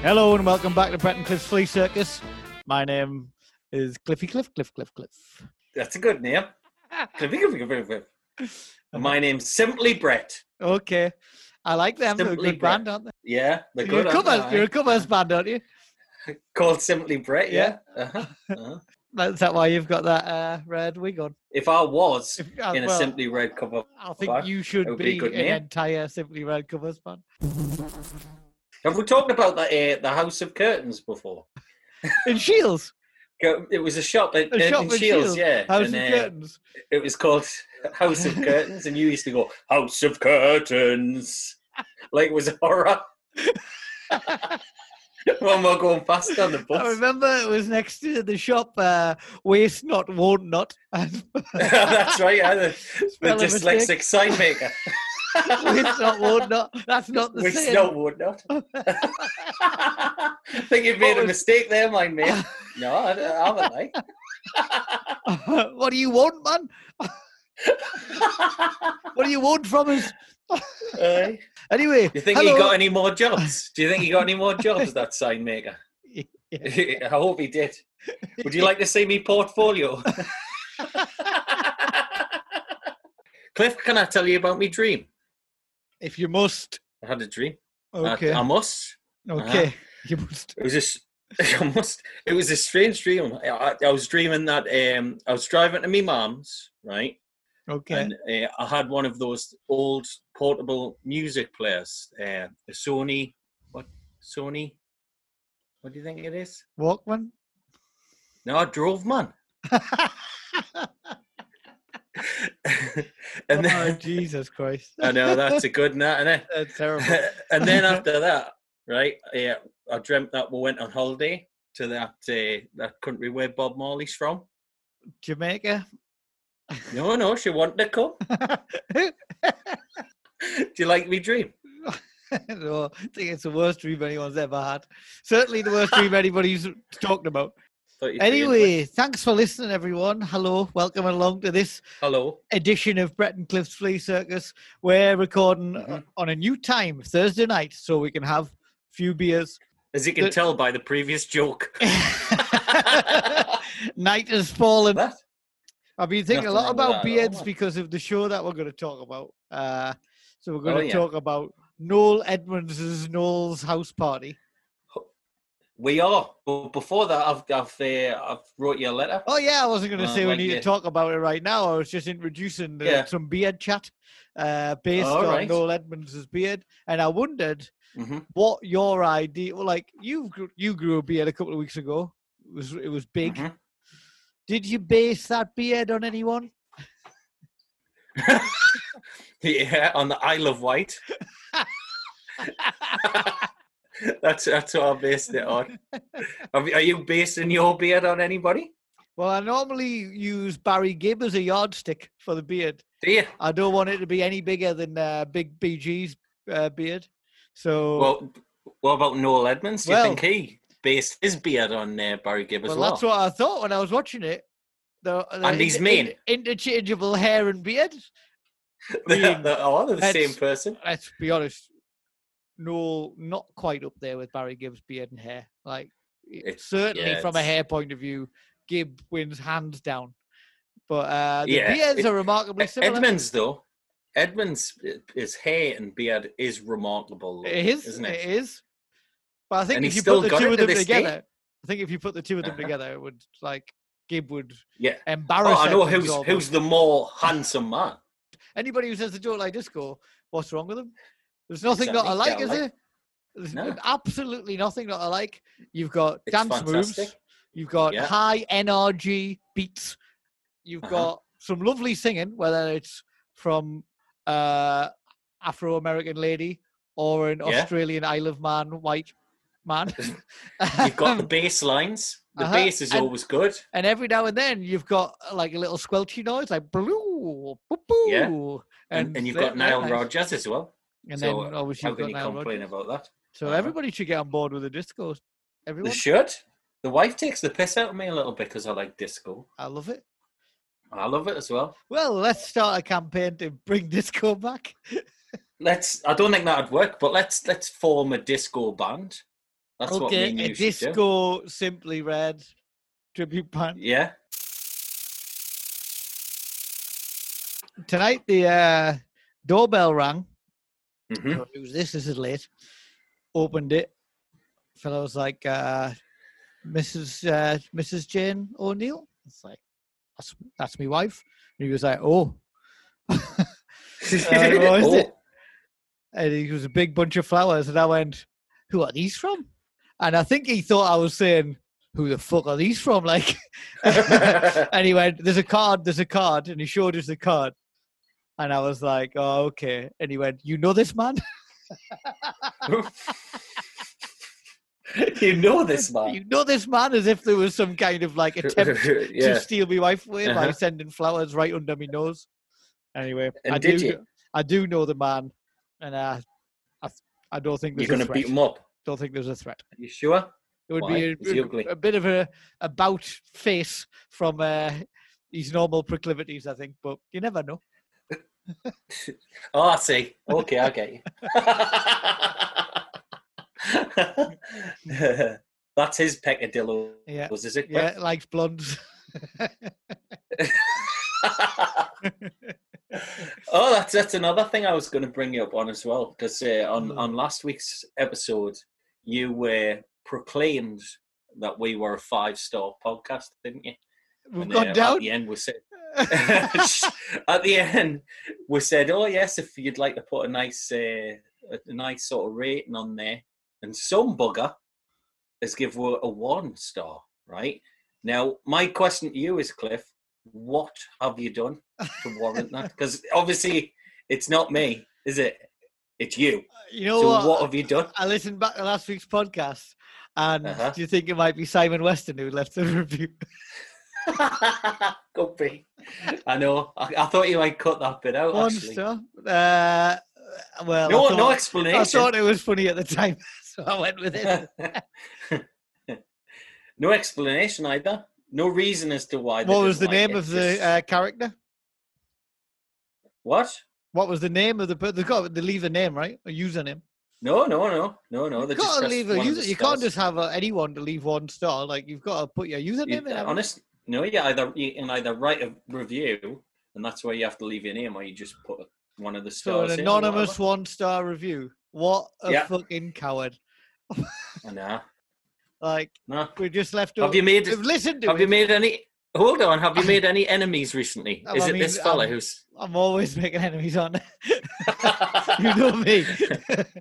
Hello and welcome back to Brett and Cliff's Flea Circus. My name is Cliffy Cliff, Cliff, Cliff, Cliff. That's a good name. Cliffy, Cliffy, Cliffy, Cliffy. And My name's Simply Brett. Okay. I like them. They're a Simply good Brett. band, aren't they? Yeah, they're You're good. a, covers, you're a covers band, aren't you? Called Simply Brett, yeah. Uh-huh. uh-huh. Is that why you've got that uh, red wig on? If I was If- uh, in a well, Simply Red cover, I think you should be, be a good an name. entire Simply Red covers band. have we talked about the uh, the House of Curtains before? In Shields. It was a shop in, A shop in in Shields, Shields. yeah. House and, of uh, Curtains. It was called House of Curtains, and you used to go House of Curtains, like it was a horror. when we're going past on the bus. I remember it was next to the shop, uh, Waste Not, Won't Not. That's right. Yeah, the, the dyslexic mistake. sign maker. Waste Not, Won't Not. That's not the Which same. no would not. I think you've made What a was- mistake there, my mate. No, I, I haven't. Like. what do you want, man? What do you want from us? Aye. Anyway, you think hello. he got any more jobs? Do you think he got any more jobs? That sign maker. I hope he did. Would you like to see me portfolio? Cliff, can I tell you about me dream? If you must, I had a dream. Okay, I, must. okay, you must. It was just. I must. It was a strange dream. I, I, I was dreaming that um, I was driving to my mum's, right? Okay, And uh, I had one of those old portable music players, uh, a Sony. What Sony? What do you think it is? Walkman. No, I drove man. and oh then, Jesus Christ! I know that's a good nut, isn't That's terrible. and then after that, right? Yeah, I dreamt that we went on holiday to that uh, that country where Bob Marley's from. Jamaica. No, no, she wanted to come. Do you like me dream? no, I think it's the worst dream anyone's ever had. Certainly the worst dream anybody's talked about. Thought you'd be into it. Anyway, thanks for listening, everyone. Hello, welcome along to this hello. edition of Brett and Cliff's Flea Circus. We're recording Mhm. on a new time, Thursday night, so we can have a few beers. As you can The- tell by the previous joke. night has fallen. What? I've been thinking a lot about that at all, beards because of the show that we're going to talk about. Uh, so we're going Oh, to yeah. talk about Noel Edmonds' Noel's house party. We are, but before that, I've I've uh, I've wrote you a letter. Oh yeah, I wasn't going to Uh, say we need to talk about it right now. I was just introducing uh, Yeah. some beard chat uh, based All on right. Noel Edmonds' beard, and I wondered hmm what your idea. Well, like you you grew a beard a couple of weeks ago. It was it was big. Mhm. Did you base that beard on anyone? yeah, on the Isle of Wight. that's that's what I based it on. Have you- Are you basing your beard on anybody? Well, I normally use Barry Gibb as a yardstick for the beard. Do you? I don't want it to be any bigger than uh, Big BG's uh, beard. So Well, what about Noel Edmonds? Do Well- you think he based his beard on uh, Barry Gibb as well, well? that's what I thought when I was watching it. The, the And he's mean. in- interchangeable hair and beard. They're, mean, they're all the same person. Let's be honest. No, not quite up there with Barry Gibb's beard and hair. Like It's- certainly yeah, from a hair point of view, Gibb wins hands down. But uh, the Yeah, beards it- are remarkably similar. Edmonds though, Edmonds his hair and beard is remarkable. It is, isn't it it? is. But I think And if you put the two of them this day. together, I think if you put the two of them Uh-huh. together, it would like Gibb would Yeah. embarrass. Oh, I know who's who's the more handsome man. Anybody who says they don't like disco, what's wrong with them? There's nothing not Exactly, I like, is like- there? There's No. absolutely nothing not I like. You've got It's dance moves. You've got Yeah. high energy beats. You've Uh-huh. got some lovely singing, whether it's from uh, Afro American lady or an Yeah. Australian Isle of Man white man. You've got the bass lines. The Uh-huh, bass is and- always good. and every now and then you've got uh, like a little squelchy noise, like blue, boo, boo. Yeah. And, and you've got Nile nice. Rodgers as well. And so then obviously how you've can got you Nile complain Rodgers. about that? So Uh-huh. everybody should get on board with the disco. Everyone, They should. The wife takes the piss out of me a little bit because I like disco. I love it. I love it as well. Well, let's start a campaign to bring disco back. Let's. I don't think that'd work, but let's let's form a disco band. That's what me okay, and a should do. disco simply red tribute band. Yeah. Tonight the uh, doorbell rang. hmm So Who's this? This is late. Opened it. Fellow was like, uh, Mrs. Uh, Mrs. Jane O'Neill. It's like, that's that's my wife. And he was like, oh. what is Oh, it? And he was a big bunch of flowers. And I went, who are these from? And I think he thought I was saying, who the fuck are these from? Like, and he went, there's a card, there's a card. And he showed us the card. And I was like, oh, okay. And he went, you know this man? you know this man. you know this man as if there was some kind of like attempt yeah. to steal my wife away by Uh-huh. sending flowers right under my nose. Anyway, And I do, you? I do know the man, and uh, I, I don't think You're gonna beat him up. Don't think there's a threat. You sure? It would Why? be a, ugly? a bit of a about face from uh, his normal proclivities, I think, but you never know. Oh, I see. Okay, I get you. That's his peccadillo. Yeah, Was is it? yeah, likes blondes. oh, that's that's another thing I was going to bring you up on as well, because uh, on Mm. on last week's episode, you were proclaimed that we were a five star podcast, didn't you? We've And, gone uh, down. At the end, we said. at the end, we said, "Oh yes, if you'd like to put a nice, uh, a, nice sort of rating on there," and some bugger has given a, a one star. Right now, my question to you is, Cliff, what have you done to warrant that? Because obviously, it's not me, is it? It's you. you know so what? what have you done? I listened back to last week's podcast, and Uh-huh. do you think it might be Simon Weston who left the review? Could be. I know. I, I thought you might cut that bit out. One actually. Uh, well, No, thought, no I thought it was funny at the time, so I went with it. no explanation either. No reason as to why. what was the name of the uh, character? What? What was the name of the? per- They got they leave a name, right? A username. No, no, no, no, no. you got to leave a user. You can't just have uh, anyone to leave one star. Like you've got to put your username You- in. haven't honest, no. You either you can either write a review, and that's where you have to leave your name, or you just put one of the stars. So an anonymous one star review. What a Yeah. fucking coward! I know. Like No. we just left. Have you made? We've listened to Have it. you made any? Hold on. Have you made any enemies recently? Is I it mean, this fella um, who's? I'm always making enemies on. you know me.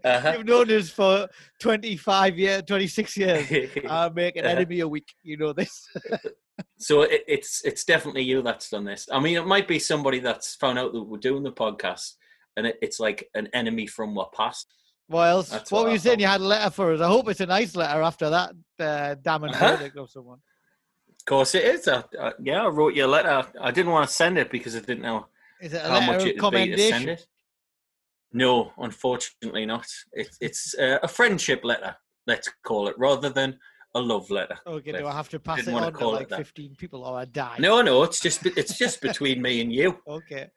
Uh-huh. You've known us for 25 years, 26 years. I make an Uh-huh. enemy a week. You know this. So it, it's it's definitely you that's done this. I mean, it might be somebody that's found out that we're doing the podcast, and it, it's like an enemy from what past. That's what what were I you saying? You had a letter for us. I hope it's a nice letter after that uh, damning Uh-huh. verdict of someone. Course, it is. I, I, yeah, I wrote you a letter. I didn't want to send it because I didn't know Is it a how much letter it would be to send it. No, unfortunately not. It, it's uh, a friendship letter, let's call it, rather than a love letter. Okay, do I have to pass Didn't it on to it like that. 15 people or I die? No, no, it's just it's just between me and you. Okay.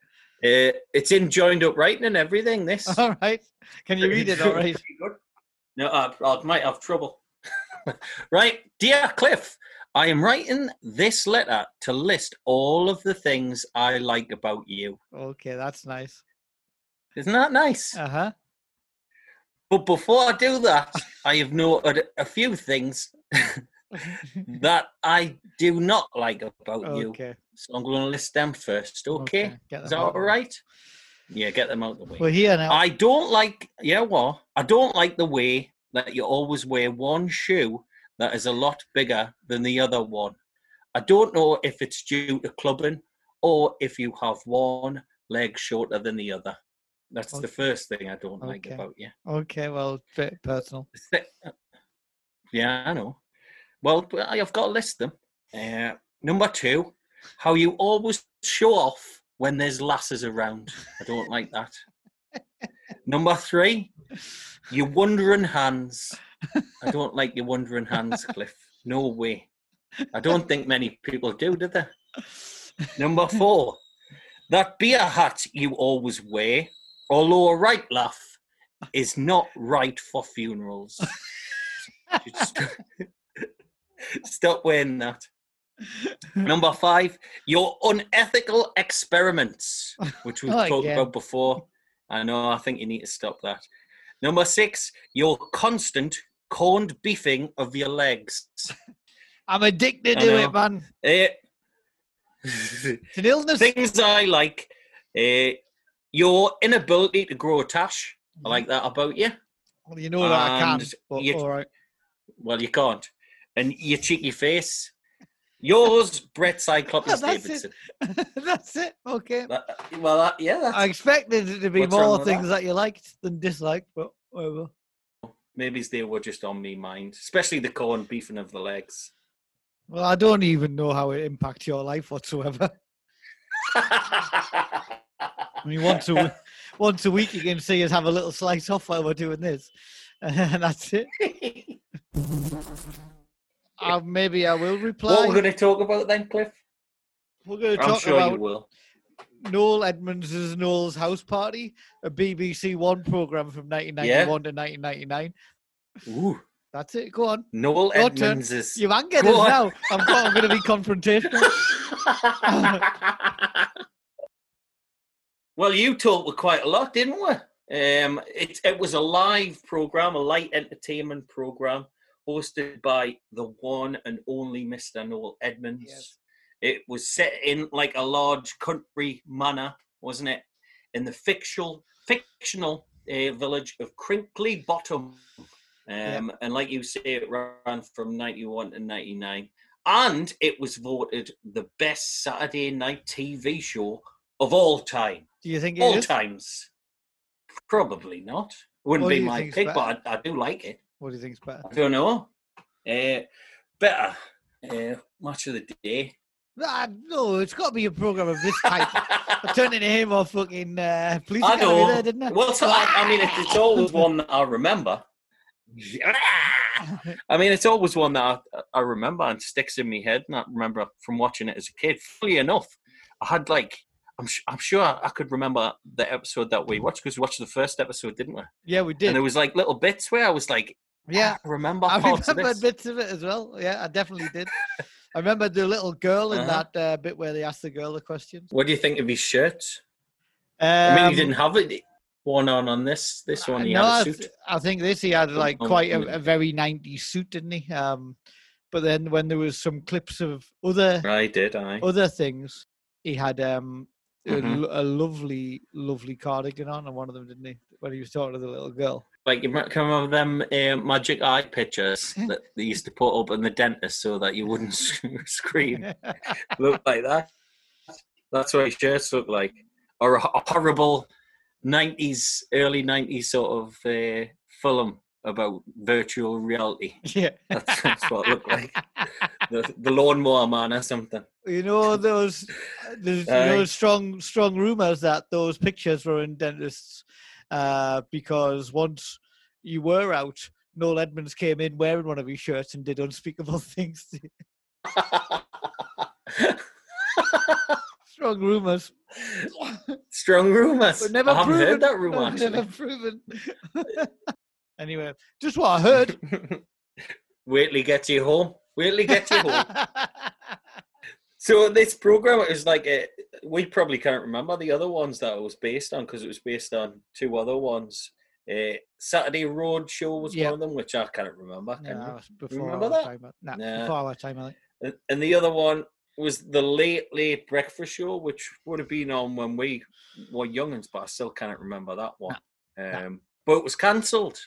Uh, it's in joined up writing and everything. This. All right. Can you read it all right? No, I, I might have trouble. right, dear Cliff, I am writing this letter to list all of the things I like about you. Okay, that's nice. Isn't that nice? Uh huh. But before I do that, I have noted a few things that I do not like about you. okay. So I'm going to list them first, okay? Is them that out all of the way. right? Yeah, get them out the way. We're here now. I don't like, yeah, what? I don't like the way that you always wear one shoe that is a lot bigger than the other one. I don't know if it's due to clubbing or if you have one leg shorter than the other. That's Okay. the first thing I don't like about you. okay, well, bit personal. Yeah, I know. Well, I've got to list them. Uh, number two, how you always show off when there's lasses around. I don't like that. number three, your wandering hands. I don't like your wandering hands, Cliff. No way. I don't think many people do, do they? Number four, that beer hat you always wear, although a right laugh, is not right for funerals. Stop wearing that. Number five, your unethical experiments, which we've Oh, talked about before. I know, I think you need to stop that. Number six, your constant corned beefing of your legs. I'm addicted I to know. it, man. Eh, It's an illness. things I like. Uh, your inability to grow a tash. I like that about you. Well, you know that I can't. You- all right. Well, you can't. And your cheeky face. Yours, Brett Cyclops That's Davidson. it. that's it. Okay. That- well, that, yeah, that's, I expected it to be more things that? that? you liked than disliked, but whatever. Maybe they were just on me mind, especially the corn beefing of the legs. Well, I don't even know how it impacts your life whatsoever. I mean, once a once a week you can see us have a little slice off while we're doing this, and that's it. Uh, maybe I will reply. what we're going to talk about then, Cliff? We're going to talk I'm sure you will. Noel Edmonds' Noel's House Party, a BBC One program from 1991 to 1999. Ooh, That's it. Go on. Noel Your turn. Edmonds is. You can get Go us on. now. I'm, I'm going to be confrontational. well, you talked quite a lot, didn't we? Um, it, it was a live program, a light entertainment program, hosted by the one and only Mr. Noel Edmonds. Yes. It was set in like a large country manor, wasn't it? In the fictional fictional uh, village of Crinkley Bottom. Um, And like you say, it ran from 91 to 99. And it was voted the best Saturday night TV show of all time. Do you think it All is? times. Probably not. Wouldn't What be my pick, but I, I do like it. What do you think's better? I don't know. Uh, better. Uh, match of the day. Ah, no, it's got to be a program of this type. I turned into him or fucking uh, police I know. there, didn't I? Well, so, I, I mean, it's, it's always one that I remember. I mean, it's always one that I, I remember and sticks in my head, and I remember from watching it as a kid. Fully enough, I had like, I'm, sh- I'm sure I could remember the episode that we watched because we watched the first episode, didn't we? yeah, we did. And there was like little bits where I was like, Yeah, I remember I of remember bits of it as well. Yeah, I definitely did. I remember the little girl in Uh-huh. that uh, bit where they asked the girl the questions. What do you think of his shirt? Um, I mean, he didn't have it worn on on this. This one, he no, had I, a th- suit. I think this he had like Oh, quite a, a very 90s suit, didn't he? Um, but then when there was some clips of other I did, I. other things, he had um a Mhm. lo- a, lovely, lovely cardigan on, and one of them didn't he? When he was talking to the little girl. Like you might come remember them uh, magic eye pictures that they used to put up in the dentist so that you wouldn't scream. Look like that. That's what his shirts look like, or a, horrible '90s, early '90s sort of uh, film about virtual reality. yeah. That's, that's what it looked like. The, the lawnmower man or something. You know those there's Aye. those strong strong rumors that those pictures were in dentists uh, because once you were out, Noel Edmonds came in wearing one of his shirts and did unspeakable things. strong rumors, Strong rumors. but never I proven. heard that rumor. Never proven. anyway, just what I heard. Wait till he gets you home. Wait till he gets you home. So this program is like a, we probably can't remember the other ones that it was based on because it was based on two other ones. Uh, Saturday Road Show was Yeah. one of them, which I can't remember. Can no, before remember that? time. Nah, Nah. before our time, I think. And- And the other one was the Late Late Breakfast Show, which would have been on when we were youngins, but I still can't remember that one. Um, But it was cancelled.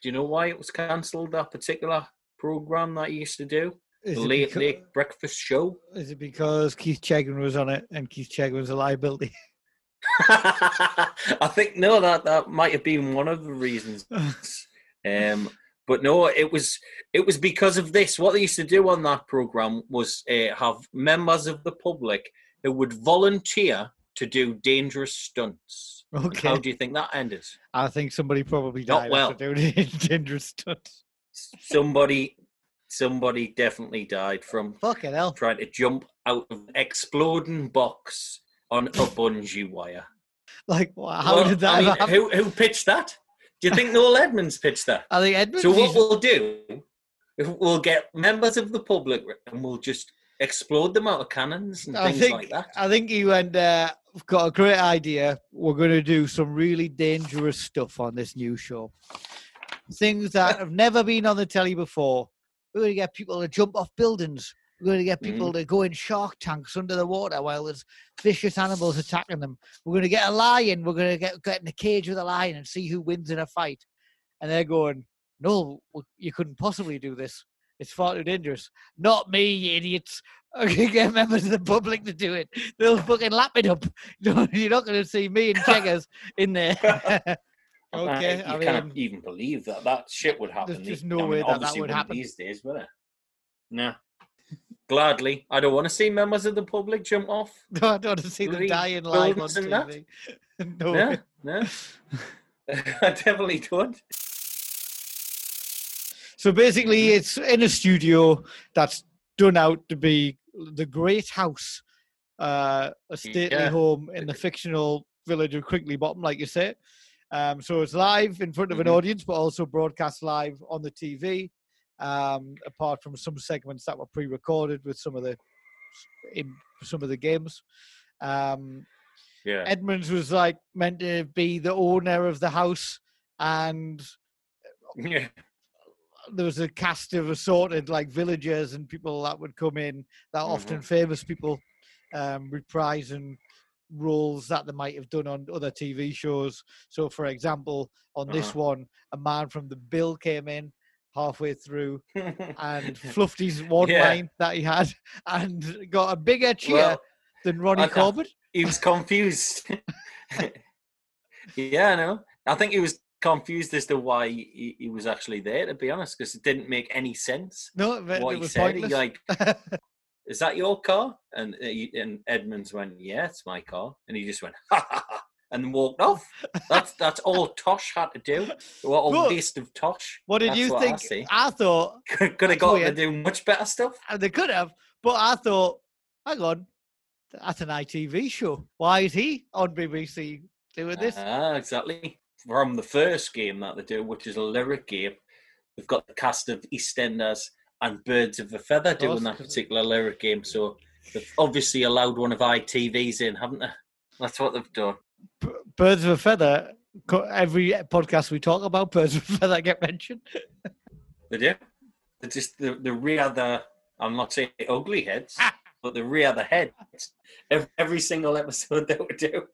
Do you know why it was cancelled? That particular program that you used to do, Is the Late Late Breakfast Show. is it because Keith Chegwin was on it and Keith Chegwin was a liability? I think no, that that might have been one of the reasons. Um, but no, it was it was because of this. What they used to do on that program was uh, have members of the public who would volunteer to do dangerous stunts. Okay. How do you think that ended? I think somebody probably Not died well. after doing dangerous stunts. Somebody, somebody definitely died from Fucking hell. trying to jump out of an exploding box on a bungee wire. Like, wha- how Well, did that I mean, happen? who who pitched that? Do you think Noel Edmonds pitched that? I think Edmonds So what we'll do, we'll get members of the public and we'll just explode them out of cannons and I things think like that. I think you and Uh, "We've got a great idea. We're going to do some really dangerous stuff on this new show. Things that have never been on the telly before. We're going to get people to jump off buildings. We're going to get people Mm-hmm. to go in shark tanks under the water while there's vicious animals attacking them. We're going to get a lion. We're going to get get in a cage with a lion and see who wins in a fight. And they're going, no, you couldn't possibly do this. It's far too dangerous. Not me, you idiots. Going to get members of the public to do it. They'll fucking lap it up. You're not going to see me and Cheggers in there. Okay, you I can't mean, even believe that that shit would happen. there's just I no mean, way that that would happen. these days, would it? No. Gladly, I don't want to see members of the public jump off. no, I don't want to see them dying live on buildings and that. TV. no, no, I definitely don't. So basically, Mm-hmm. it's in a studio that's done out to be the Great House, uh, a stately Yeah. home in the fictional village of Crinkley Bottom, like you say. Um, so it's live in front of an Mhm. audience, but also broadcast live on the TV. Um, apart from some segments that were pre-recorded with some of the in some of the games. Um, Yeah. Edmonds was like meant to be the owner of the house, and yeah. there was a cast of assorted like villagers and people that would come in that Mm-hmm. often famous people um reprising roles that they might have done on other TV shows. So for example, on this Uh-huh. one, a man from the bill came in halfway through and fluffed his one Yeah. line that he had and got a bigger cheer Well, than Ronnie I- Corbett. he was confused. yeah, I know. I think he was confused as to why he, he was actually there. To be honest, because it didn't make any sense. No, but what it he was said, he like, "Is that your car?" And uh, and Edmonds went, "Yeah, it's my car." And he just went, "Ha ha ha," and walked off. That's that's all Tosh had to do. What a waste of Tosh. what did That's you what think? I. I thought could have got to do much better stuff. And they could have, but I thought, hang on, that's an ITV show. Why is he on BBC doing this? Ah, exactly. From the first game that they do, which is a lyric game, they've got the cast of EastEnders and Birds of a Feather doing that particular lyric game. So they've obviously allowed one of ITV's in, haven't they? That's what they've done. B- Birds of a feather. Every podcast we talk about, birds of a feather get mentioned. They do. They just the the rear the I'm not saying ugly heads, but the rear the heads. Every, every single episode that we do.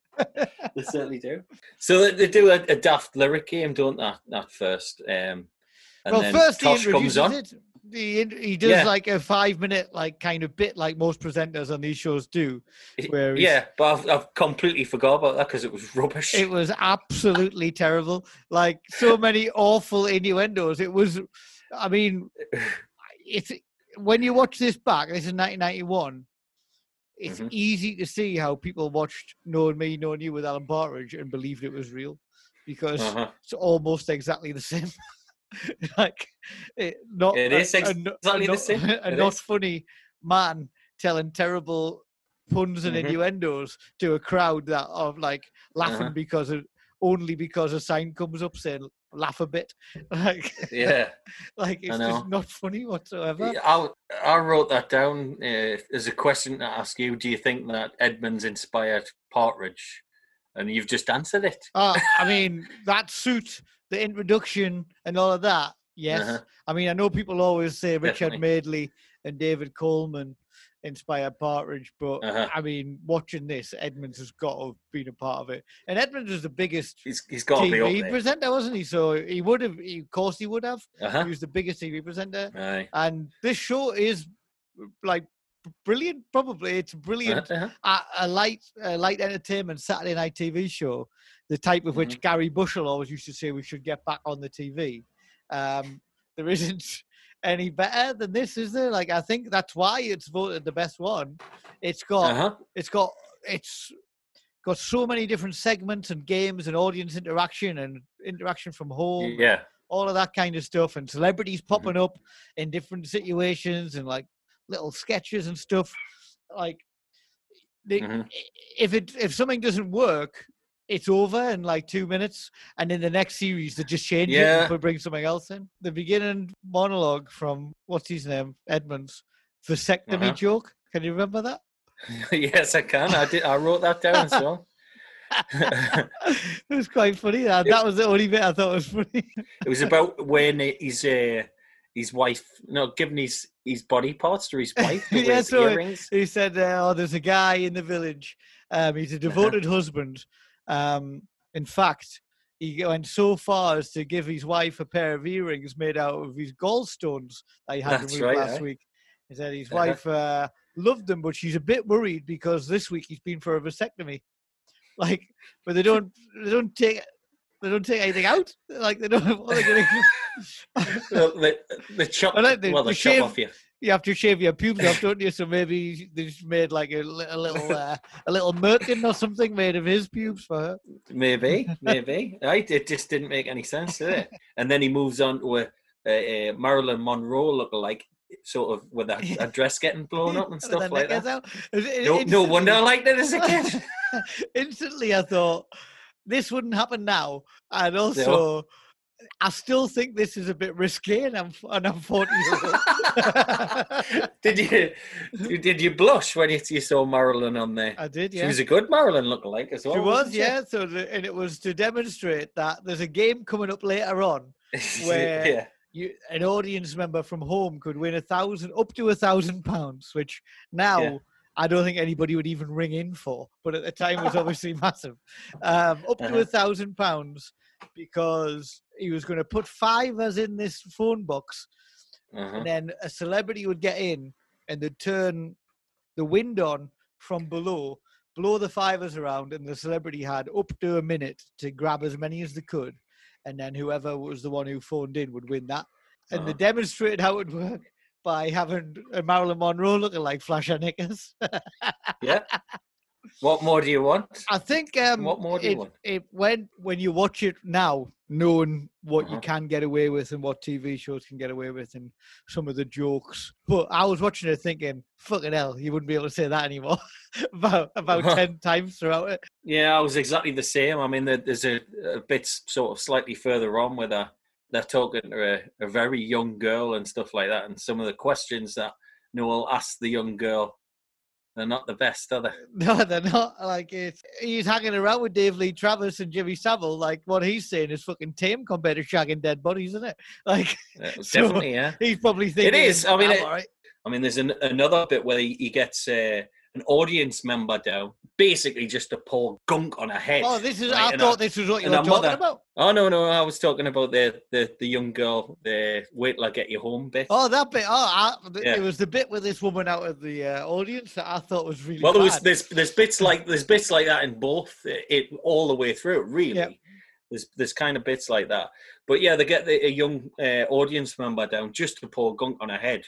they certainly do. So they, they do a, a daft lyric game, don't they? At first, um, and well, then first he Tosh comes on. it. He, he does Yeah. like a five minute like kind of bit like most presenters on these shows do. Where yeah, but I've, I've completely forgot about that because it was rubbish. It was absolutely terrible. Like so many awful innuendos. It was, I mean, it's when you watch this back. This is 1991. It's Mhm. easy to see how people watched "Knowing Me, Knowing You" with Alan Partridge and believed it was real because Uh-huh. it's almost exactly the same. like, it, not It a- a a exactly the not- same. A not is. funny man telling terrible puns and Mhm. innuendos to a crowd that are like laughing Uh-huh. because of only because a sign comes up saying laugh a bit. Like, Yeah. like it's just not funny whatsoever. I, I wrote that down uh, as a question to ask you. Do you think that Edmonds inspired Partridge? And you've just answered it. Uh, I mean, that suit, the introduction, and all of that. Yes. Uh-huh. I mean, I know people always say Richard Definitely. Madeley and David Coleman inspired Partridge, but Uh-huh. I mean, watching this, Edmonds has got to have been a part of it. And Edmonds was the biggest He's, he's got TV presenter, wasn't he? So he would have, he, of course, he would have. Uh-huh. He was the biggest TV presenter. Aye. And this show is like brilliant. Probably it's brilliant Uh-huh. a, a light a light entertainment Saturday night TV show, the type of which Gary Bushell always used to say we should get back on the TV. Um, there isn't any better than this, is there? Like I think that's why it's voted the best one. It's got Uh-huh. it's got it's got so many different segments and games and audience interaction and interaction from home Yeah. all of that kind of stuff, and celebrities popping up in different situations and like little sketches and stuff. Like, they, Mhm. if it if something doesn't work, it's over in like two minutes, and in the next series they just change it and bring something else in. The beginning monologue from what's his name, Edmonds, vasectomy Uh-huh. joke. Can you remember that? yes, I can. I did. I wrote that down as well. it was quite funny. That, that was the only bit I thought was funny. It was about when his uh, his wife, no, giving his his body parts to his wife. who Yeah, so earrings. he said, uh, "Oh, there's a guy in the village. Um, he's a Uh-huh. devoted husband. Um, in fact, he went so far as to give his wife a pair of earrings made out of his gallstones that he had right, last eh? week. He said his Uh-huh. wife uh, loved them, but she's a bit worried because this week he's been for a vasectomy. Like, but they don't, they don't take." They don't take anything out. Like they don't. What are they gonna Well, the, the chop, Well, they- well, they the chop shave- off you. You have to shave your pubes off, don't you? So maybe they just made like a, a little uh, a little merkin or something made of his pubes for her. Maybe, maybe. Right? It just didn't make any sense, did it? And then he moves on to a, a, a Marilyn Monroe lookalike, sort of with a, a dress getting blown up and stuff their like that. It- No, no wonder I liked it as a kid. Instantly, I thought this wouldn't happen now, and also. I still think this is a bit risky, and I'm and I'm forty did you did you blush when you, you saw Marilyn on there? I did, Yeah, She was a good Marilyn lookalike as well. She was, yeah. So, the, and it was to demonstrate that there's a game coming up later on where yeah. you an audience member from home could win a thousand up to a thousand pounds, which now Yeah. I don't think anybody would even ring in for, but at the time it was obviously massive. Um, up to Uh-huh. a thousand pounds because he was going to put fivers in this phone box, Uh-huh. and then a celebrity would get in and they'd turn the wind on from below, blow the fivers around, and the celebrity had up to a minute to grab as many as they could, and then whoever was the one who phoned in would win that. And they Uh-huh. demonstrated how it would work by having a Marilyn Monroe looking like Flash her knickers. Yeah. What more do you want? I think um, What more do you want? it when when you watch it now, knowing what you Uh-huh. can get away with and what TV shows can get away with, and some of the jokes. But I was watching it thinking, "Fucking hell, you wouldn't be able to say that anymore." about about Uh-huh. ten times throughout it. Yeah, I was exactly the same. I mean, there's a, a bit sort of slightly further on where they're, they're talking to a, a very young girl and stuff like that. And some of the questions that Noel asked the young girl, they're not the best, are they? No, they're not. Like it's he's hanging around with Dave Lee Travis and Jimmy Savile. Like what he's saying is fucking tame compared to shagging dead bodies, isn't it? Like So- Definitely, yeah. he's probably thinking it is. I mean, "I'm it- right." I mean, there's an, another bit where he, he gets uh, an audience member down, basically just to pour gunk on her head. Oh, this is. right, I and thought this was what you were talking mother- about. Oh no, no, I was talking about the the, the young girl, the wait till I get you home bit. Oh, that bit. Oh, I, Yeah. it was the bit with this woman out of the uh, audience that I thought was really. well, there was there's there's bits like there's bits like that in both it all the way through. Really, Yep. there's there's kind of bits like that. But yeah, they get the, a young uh, audience member down just to pour gunk on her head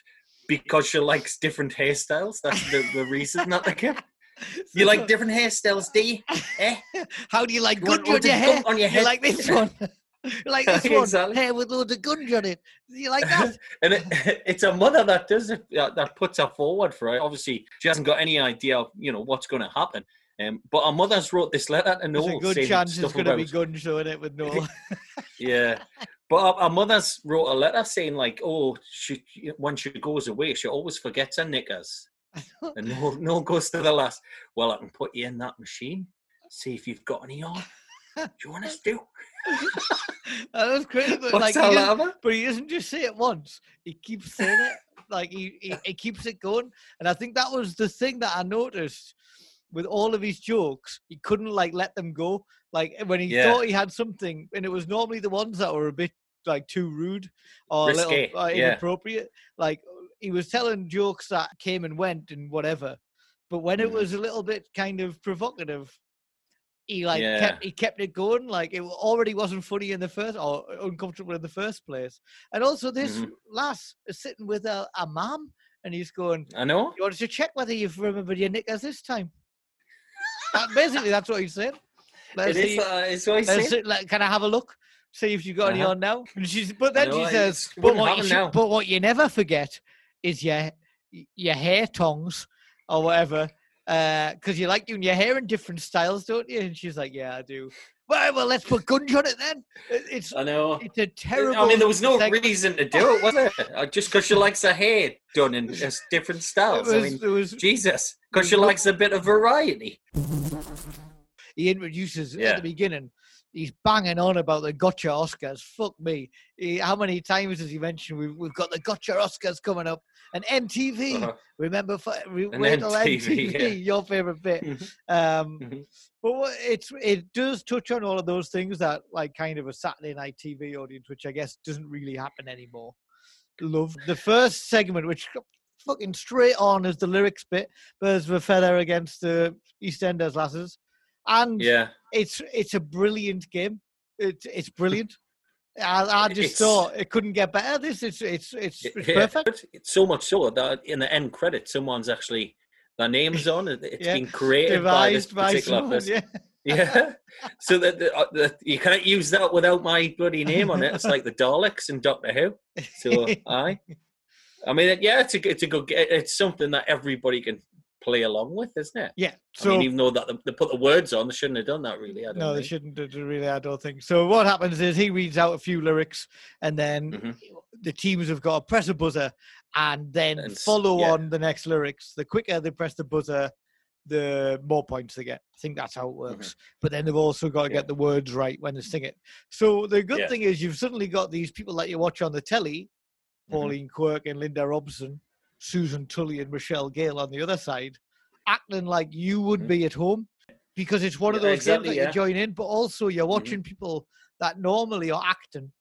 because she likes different hairstyles. That's the, the reason that they give. You like different hairstyles, do you? Eh? How do you like You want on your hair? on your You like this one? You like this one? Exactly. Hair with loads of gunge on it. You like that? And it, it's a mother that does it, that puts her forward for it. Obviously, she hasn't got any idea, of, you know, what's going to happen. Um, but our mother's wrote this letter to There's Noel a good chance it's going to be gunge on it with Noel. Yeah. But our, our mother's wrote a letter saying like, oh, she when she goes away, she always forgets her knickers, and no, no goes to the last. Well, I can put you in that machine, see if you've got any on. Do you want us to? that was crazy. But, What's like, he but he doesn't just say it once. He keeps saying it. Like he, he, he keeps it going. And I think that was the thing that I noticed with all of his jokes. He couldn't like let them go. Like when he Yeah. thought he had something, and it was normally the ones that were a bit like too rude or a little uh, yeah. inappropriate. Like he was telling jokes that came and went and whatever. But when it Mhm. was a little bit kind of provocative, he like Yeah. kept he kept it going. Like it already wasn't funny in the first or uncomfortable in the first place. And also this Mhm. lass is sitting with a, a mum and he's going, I know. You want to check whether you've remembered your knickers this time? That- basically that's what he said. Let's It is. see- Uh, it's what let's say. see- like, can I have a look? See if you've got any Uh-huh. on now. And she's but then know, she says, but what, you should- now." but what you never forget is your your hair tongs or whatever. Because you like doing your hair in different styles, don't you? And she's like, Yeah, I do. Well, well, let's put guns on it then. It's I know. it's a terrible. I mean, there was no segment. reason to do it, was there? Uh, Just because she likes her hair done in just different styles. was, I mean, was, Jesus, because she likes a bit of variety. he introduces at the beginning. He's banging on about the gotcha Oscars. Fuck me. He, how many times has he mentioned we've, we've got the gotcha Oscars coming up? And NTV. Uh-huh. Remember, for, re, wait till NTV, yeah. your favorite bit. Mhm. Um, Mhm. but what- it's it does touch on all of those things that like kind of a Saturday night TV audience, which I guess doesn't really happen anymore. Love the first segment, which fucking straight on is the lyrics bit, birds of a feather against the EastEnders lasses, and Yeah. it's it's a brilliant game. It's it's brilliant. I, I just It's- thought it couldn't get better. This it's it's it's, it's Yeah, perfect. It's so much so that in the end credit, someone's actually their name's on it. It's Yeah, been created by this Devised by particular someone. person. Yeah. Yeah. so that the, uh, the, you can't use that without my bloody name on it. It's like the Daleks in Doctor Who. So I, I mean, yeah, it's a it's a good. It's something that everybody can play along with, isn't it? yeah. I So mean, even though that they put the words on, they shouldn't have done that. Really, I don't no, they think. shouldn't do- do really. I don't think. So what happens is he reads out a few lyrics, and then Mhm. the teams have got to press a buzzer, and then And follow yeah. on the next lyrics. The quicker they press the buzzer, the more points they get. I think that's how it works. But then they've also got to Mm-hmm. Yeah. get the words right when they sing it. So the good Yeah. thing is you've suddenly got these people that you watch on the telly, Mhm. Pauline Quirk and Linda Robson, Susan Tully and Michelle Gayle on the other side, acting like you would Mhm. be at home because it's one of Yeah, those exactly, games that yeah. you join in, but also you're watching people that normally are acting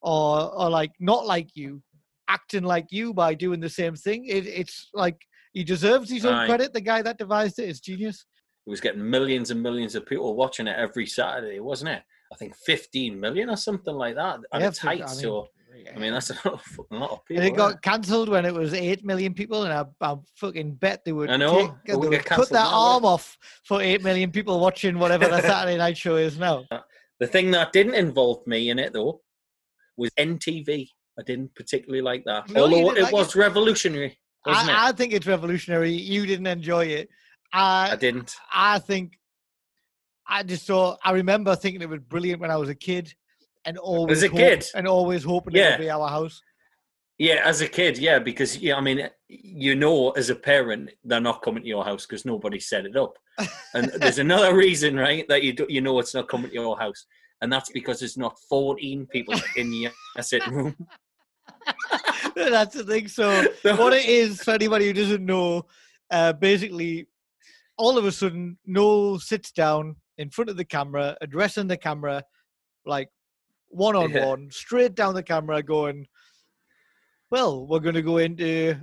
or or like not like you, acting like you by doing the same thing. It, it's like he deserves his own Aye. credit. The guy that devised it is genius. It was getting millions and millions of people watching it every Saturday, wasn't it? I think 15 million or something like that at Yeah, its for- I mean, so, I mean, that's a lot of, fucking lot of people. And it got cancelled when it was eight million people, and I, I fucking bet they would, I know, take- they would cut cancelled their now, wouldn't arm off for eight million people watching whatever the Saturday night show is now. Uh, the thing that didn't involve me in it, though, was NTV. I didn't particularly like that. No, Although it like was revolutionary. I, I think it's revolutionary. You didn't enjoy it. I, I didn't. I think I just saw. I remember thinking it was brilliant when I was a kid, and always a hope- kid? and always hoping it'll be our house. Yeah, as a kid, yeah, because yeah, I mean, you know, as a parent, they're not coming to your house because nobody set it up, and there's another reason, right, that you do, you know it's not coming to your house, and that's because there's not 14 people in your sitting room. That's the thing. So what it is for anybody who doesn't know, uh, basically, all of a sudden, Noel sits down in front of the camera, addressing the camera, like one on one, straight down the camera, going, "Well, we're going to go into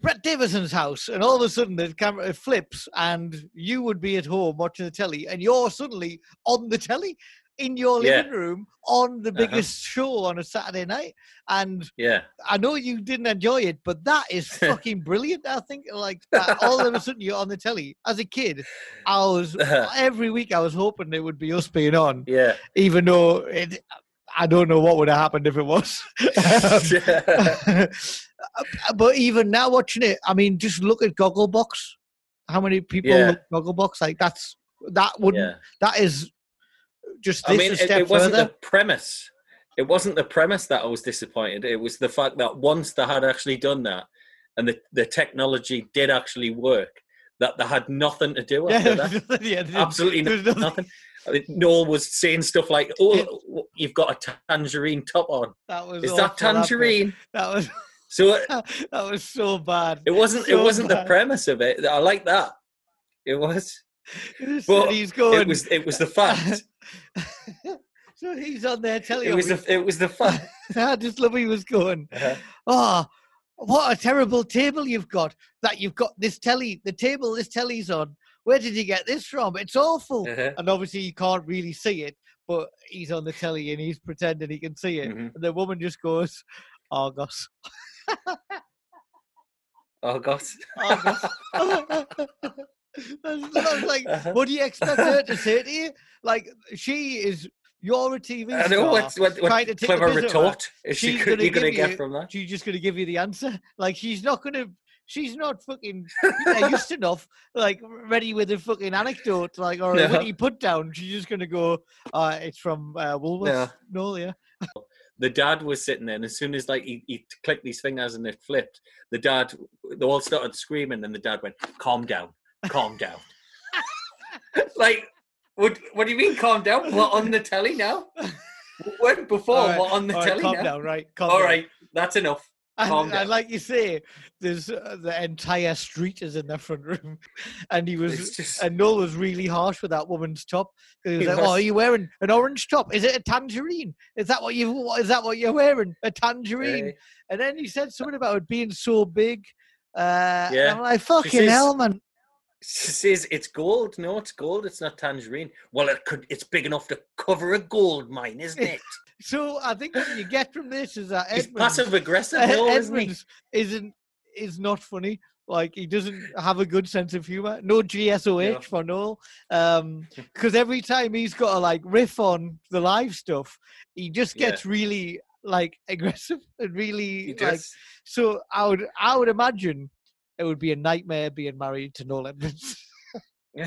Brett Davison's house," and all of a sudden, the camera flips, and you would be at home watching the telly, and you're suddenly on the telly. In your Yeah. living room on the Uh-huh. biggest show on a Saturday night, and Yeah, I know you didn't enjoy it, but that is fucking brilliant. I think like all of a sudden you're on the telly. As a kid, I was every week I was hoping it would be us being on, yeah. even though it. I don't know what would have happened if it was. but even now watching it, I mean, just look at Gogglebox. How many people Yeah. Gogglebox? Like that's that wouldn't yeah. that is just I mean, it, it wasn't the premise. it wasn't the premise that I was disappointed. It was the fact that once they had actually done that, and the the technology did actually work, that they had nothing to do after that. yeah, Absolutely nothing. nothing- I mean, Noel was saying stuff like, "Oh, you've got a tangerine top on. That was Is awful, that tangerine?" That, was So it, that was so bad. it wasn't. So it wasn't the premise of it. I like that. It was. It But he's going. It was. It was the fact. so he's on there telling It was the. It was the fact. I just love he was going. Uh-huh. Oh, what a terrible table you've got! That you've got this telly, the table this telly's on. Where did you get this from? It's awful. Uh-huh. And obviously you can't really see it, but he's on the telly and he's pretending he can see it. Mhm. And the woman just goes, Argos. Oh God. Argos. I was like, Uh-huh. what do you expect her to say to you? Like, she is, you're a TV I star. know what, what, trying what to take the clever piss out of retort is she She's gonna going to give get you- from that? She's just going to give you the answer. Like, she's not going to, she's not fucking used enough, like, ready with a fucking anecdote, like, or a No. witty put down. She's just going to go, uh, it's from uh, Woolworths. No, yeah. The dad was sitting there, and as soon as like he, he clicked these fingers and it flipped, the dad they all started screaming, and the dad went, "Calm down, calm down." like, what? What do you mean, calm down? What on the telly now? When before? Right, What on the all right, telly calm now? down, right? Calm All down. right, that's enough. And, and like you say, there's uh, the entire street is in the front room, and he was just- and Noel was really harsh with that woman's top. He was He like, "Oh, are you wearing an orange top? Is it a tangerine? Is that what you? what- Is that what you're wearing? A tangerine?" And then he said something about it being so big. Uh, Yeah. I'm like, "Fucking says- hell, man!" She says it's gold. No, it's gold. It's not tangerine. Well, it could. It's big enough to cover a gold mine, isn't it? So I think what you get from this is that Edmonds, passive aggressive, Ed- no, isn't? Edmonds isn't is not funny. Like he doesn't have a good sense of humor. No GSOH No. for Noel. Um, because every time he's got to like riff on the live stuff, he just Yeah. gets really like aggressive and really like. So I would I would imagine it would be a nightmare being married to Noel Edmonds.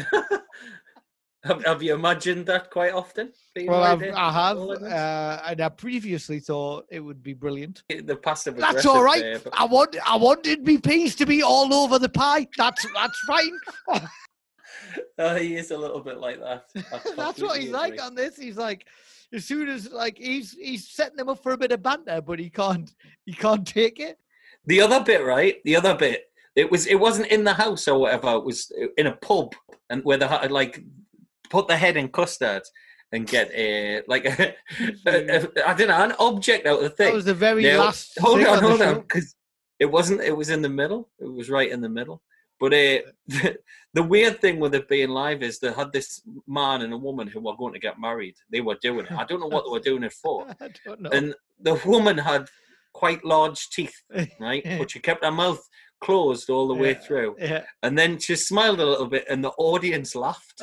have, have you imagined that quite often? well, I've, I have, uh, and I previously thought it would be brilliant. the passive That's all right. there, but- I want I wanted me peas to be all over the pie. That's that's fine. Uh, he is a little bit like that. That's what he's like on this. He's like, as soon as like he's he's setting them up for a bit of banter, but he can't he can't take it. The other bit, right? The other bit. It was. It wasn't in the house or whatever. It was in a pub, and where they had like put the head in custard and get a like a, a, a I don't know an object out of the thing. That was the very Now, last. hold thing on, hold on, because it wasn't. It was in the middle. It was right in the middle. But uh, the, the weird thing with it being live is they had this man and a woman who were going to get married. They were doing it. I don't know what they were doing it for. I don't know. And the woman had quite large teeth, right? But she kept her mouth closed all the way through. yeah, And then she smiled a little bit, and the audience laughed.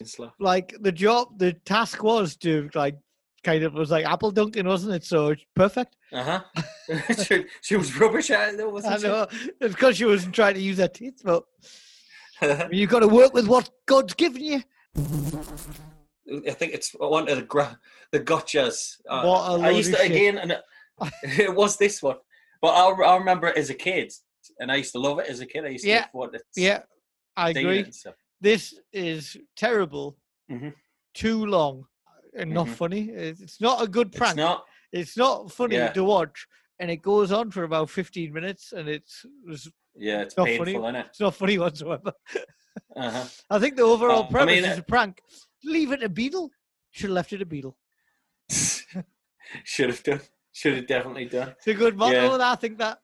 It's like, the job, the task was to like kind of was like apple dunking, wasn't it? So perfect. uh huh. she, she was rubbish at it, though, wasn't she? know it's because she wasn't trying to use her teeth, but you've got to work with what God's given you. I think it's one of the gra- the gotchas. Uh, What a I used to again, and it, it was this one. But I, I remember it as a kid, and I used to love it as a kid. I used Yeah, to want to Yeah, I agree. This is terrible, Mhm. too long, and not Mhm. funny. It's not a good prank. It's not. It's not funny Yeah. to watch, and it goes on for about fifteen minutes, and it's it's, Yeah, it's Not painful, funny. isn't it? it's not funny whatsoever. Uh-huh. I think the overall Uh, I premise mean, is uh, a prank. Leave it a Beadle. Should have left it a Beadle. Should have done. Should have definitely done. It's a good motto. Yeah. and I think that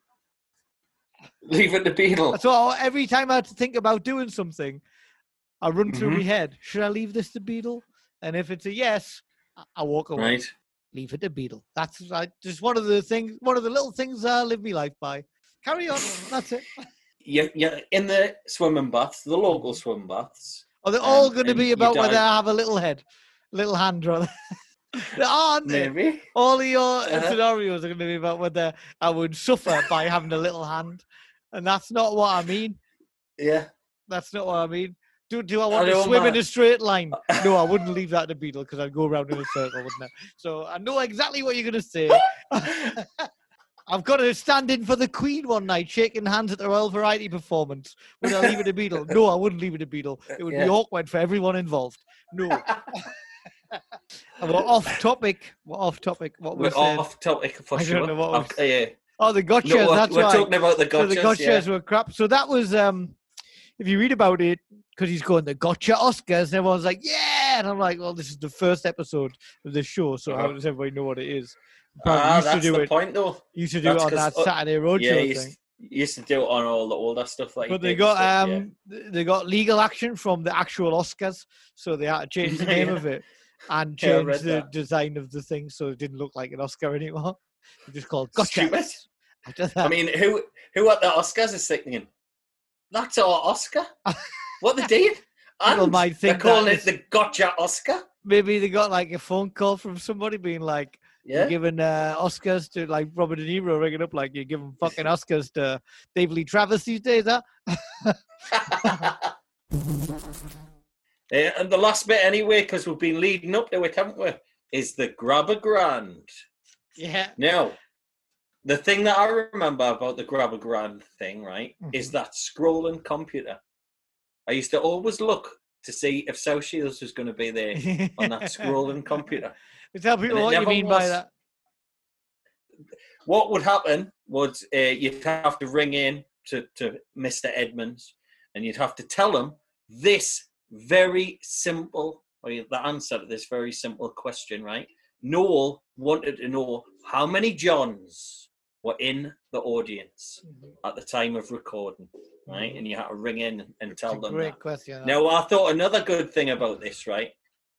Leave it to Beadle. why every time I had to think about doing something, I run through Mhm. my head. Should I leave this to Beadle? And if it's a yes, I- walk away. Right. leave it to Beadle. That's like just one of the things, one of the little things I live my life by. Carry on. That's it. Yeah, yeah. In the swimming baths, the local swim baths. Are they all Um, going to be about whether I have a little head, little hand, rather? aren't? Maybe. All of your Uh-huh. scenarios are going to be about whether I would suffer by having a little hand, and that's not what I mean. Yeah. That's not what I mean. Do, do I want to know, swim in a straight line? No, I wouldn't leave that to Beadle because I'd go around in a circle, wouldn't I? So I know exactly what you're going to say. I've got to stand in for the Queen one night, shaking hands at the Royal Variety performance. Would I leave it to Beadle? No, I wouldn't leave it to Beadle. It would Yeah. be awkward for everyone involved. No. We're off topic. We're off topic. What We're we're off topic for I don't sure. know what was- yeah. Oh, the gotchas. No, that's we're right. talking about the gotchas. so the gotchas. gotchas yeah. were crap. So that was um if you read about it, because he's going the gotcha Oscars, and everyone's like, Yeah, and I'm like, Well, this is the first episode of the show, so how Uh-huh. does everybody know what it is? Apparently Ah, to that's do the it point, though. used to do it on that uh, Saturday roadshow Yeah, you thing. used, you used to do it on all the older stuff like. But they got stuff, yeah. um they got legal action from the actual Oscars, so they had to change the name Yeah. of it and change the that. design of the thing so it didn't look like an Oscar anymore. They just called gotcha. After I mean, who who at the Oscars is thinking that's our Oscar? what they did? People And might they're calling it is- the Gotcha Oscar. maybe they got like a phone call from somebody being like, Yeah. You're giving uh, Oscars to like Robert De Niro ringing up like you're giving fucking Oscars to David Lee Travis these days, huh? And the last bit anyway, because we've been leading up to it, haven't we? Is the grab a grand. Yeah. Now, the thing that I remember about the grab a grand thing, right, is Mm-hmm. that scrolling computer. I used to always look to see if South Shields was going to be there on that scrolling computer. Tell people what you mean by that. What would happen was uh, you'd have to ring in to, to Mr. Edmonds and you'd have to tell him this very simple, or the answer to this very simple question, right? Noel wanted to know how many Johns were in the audience mm-hmm. at the time of recording, right? Mm-hmm. And you had to ring in and tell It's a them great that. question. Now, I thought another good thing about this, right?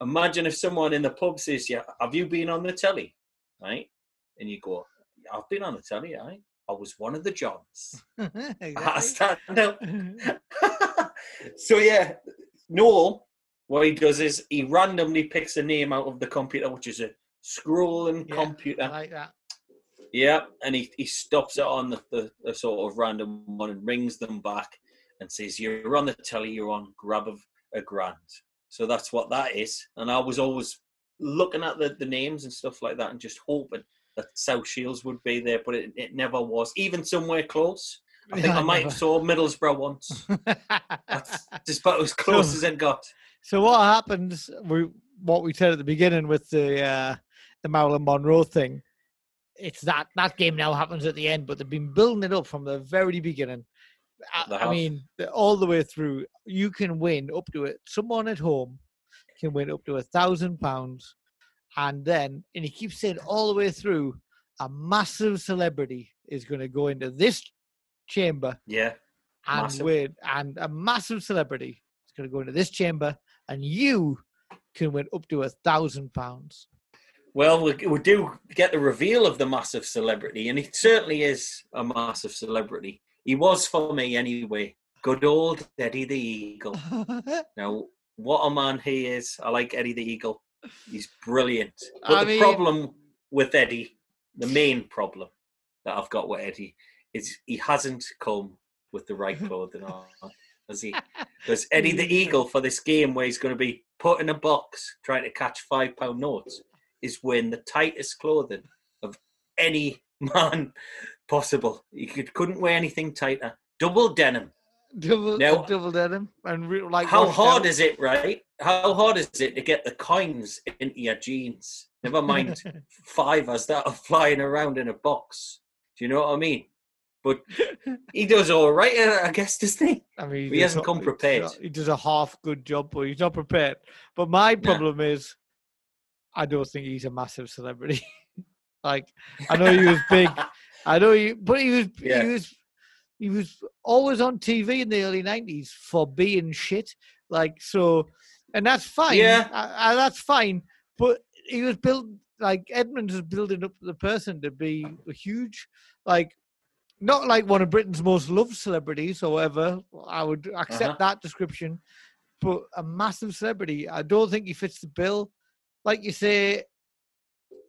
Imagine if someone in the pub says, "Yeah, have you been on the telly?" Right? And you go, "I've been on the telly. I, I was one of the Johns." I Exactly. stand up. Mm-hmm. so yeah, Noel, what he does is he randomly picks a name out of the computer, which is a scrolling Yeah, computer. I like that. Yeah, and he, he stops it on the, the, the sort of random one and rings them back and says, You're on the telly, you're on grab of a grand. So that's what that is. And I was always looking at the, the names and stuff like that and just hoping that South Shields would be there, but it, it never was. Even somewhere close. I think Yeah, I might have saw Middlesbrough once. That's just about as close So- as it got. So what happens? We what we said at the beginning with the uh, the Marilyn Monroe thing. It's that that game now happens at the end, but they've been building it up from the very beginning. I, I mean, all the way through. You can win up to it. Someone at home can win up to a thousand pounds, and then and he keeps saying all the way through, a massive celebrity is going to go into this chamber Yeah. and Massive. win, and a massive celebrity is going to go into this chamber, and you can win up to a thousand pounds. Well, we, we do get the reveal of the massive celebrity, and he certainly is a massive celebrity. He was for me anyway. Good old Eddie the Eagle. Now, what a man he is. I like Eddie the Eagle. He's brilliant. But I the mean- problem with Eddie, the main problem that I've got with Eddie, is he hasn't come with the right clothing on, has he? Because Eddie the Eagle for this game where he's going to be put in a box trying to catch five pound notes is wearing the tightest clothing of any man possible. He could, couldn't wear anything tighter. Double denim. double, Now- double denim, and like How hard is it, right? How hard is it to get the coins into your jeans? Never mind fivers that are flying around in a box. Do you know what I mean? But he does all right, uh, I guess, doesn't he? I mean, He does hasn't a- come prepared. He does a half good job, but he's not prepared. But my problem is, I don't think he's a massive celebrity. like, I know he was big. I know he, but he was Yeah. he was he was always on TV in the early '90s for being shit. Like so, and that's fine. Yeah. I, I, that's fine. But he was built like Edmonds was building up the person to be a huge, like not like one of Britain's most loved celebrities or whatever. I would accept Uh-huh. that description, but a massive celebrity. I don't think he fits the bill. Like you say,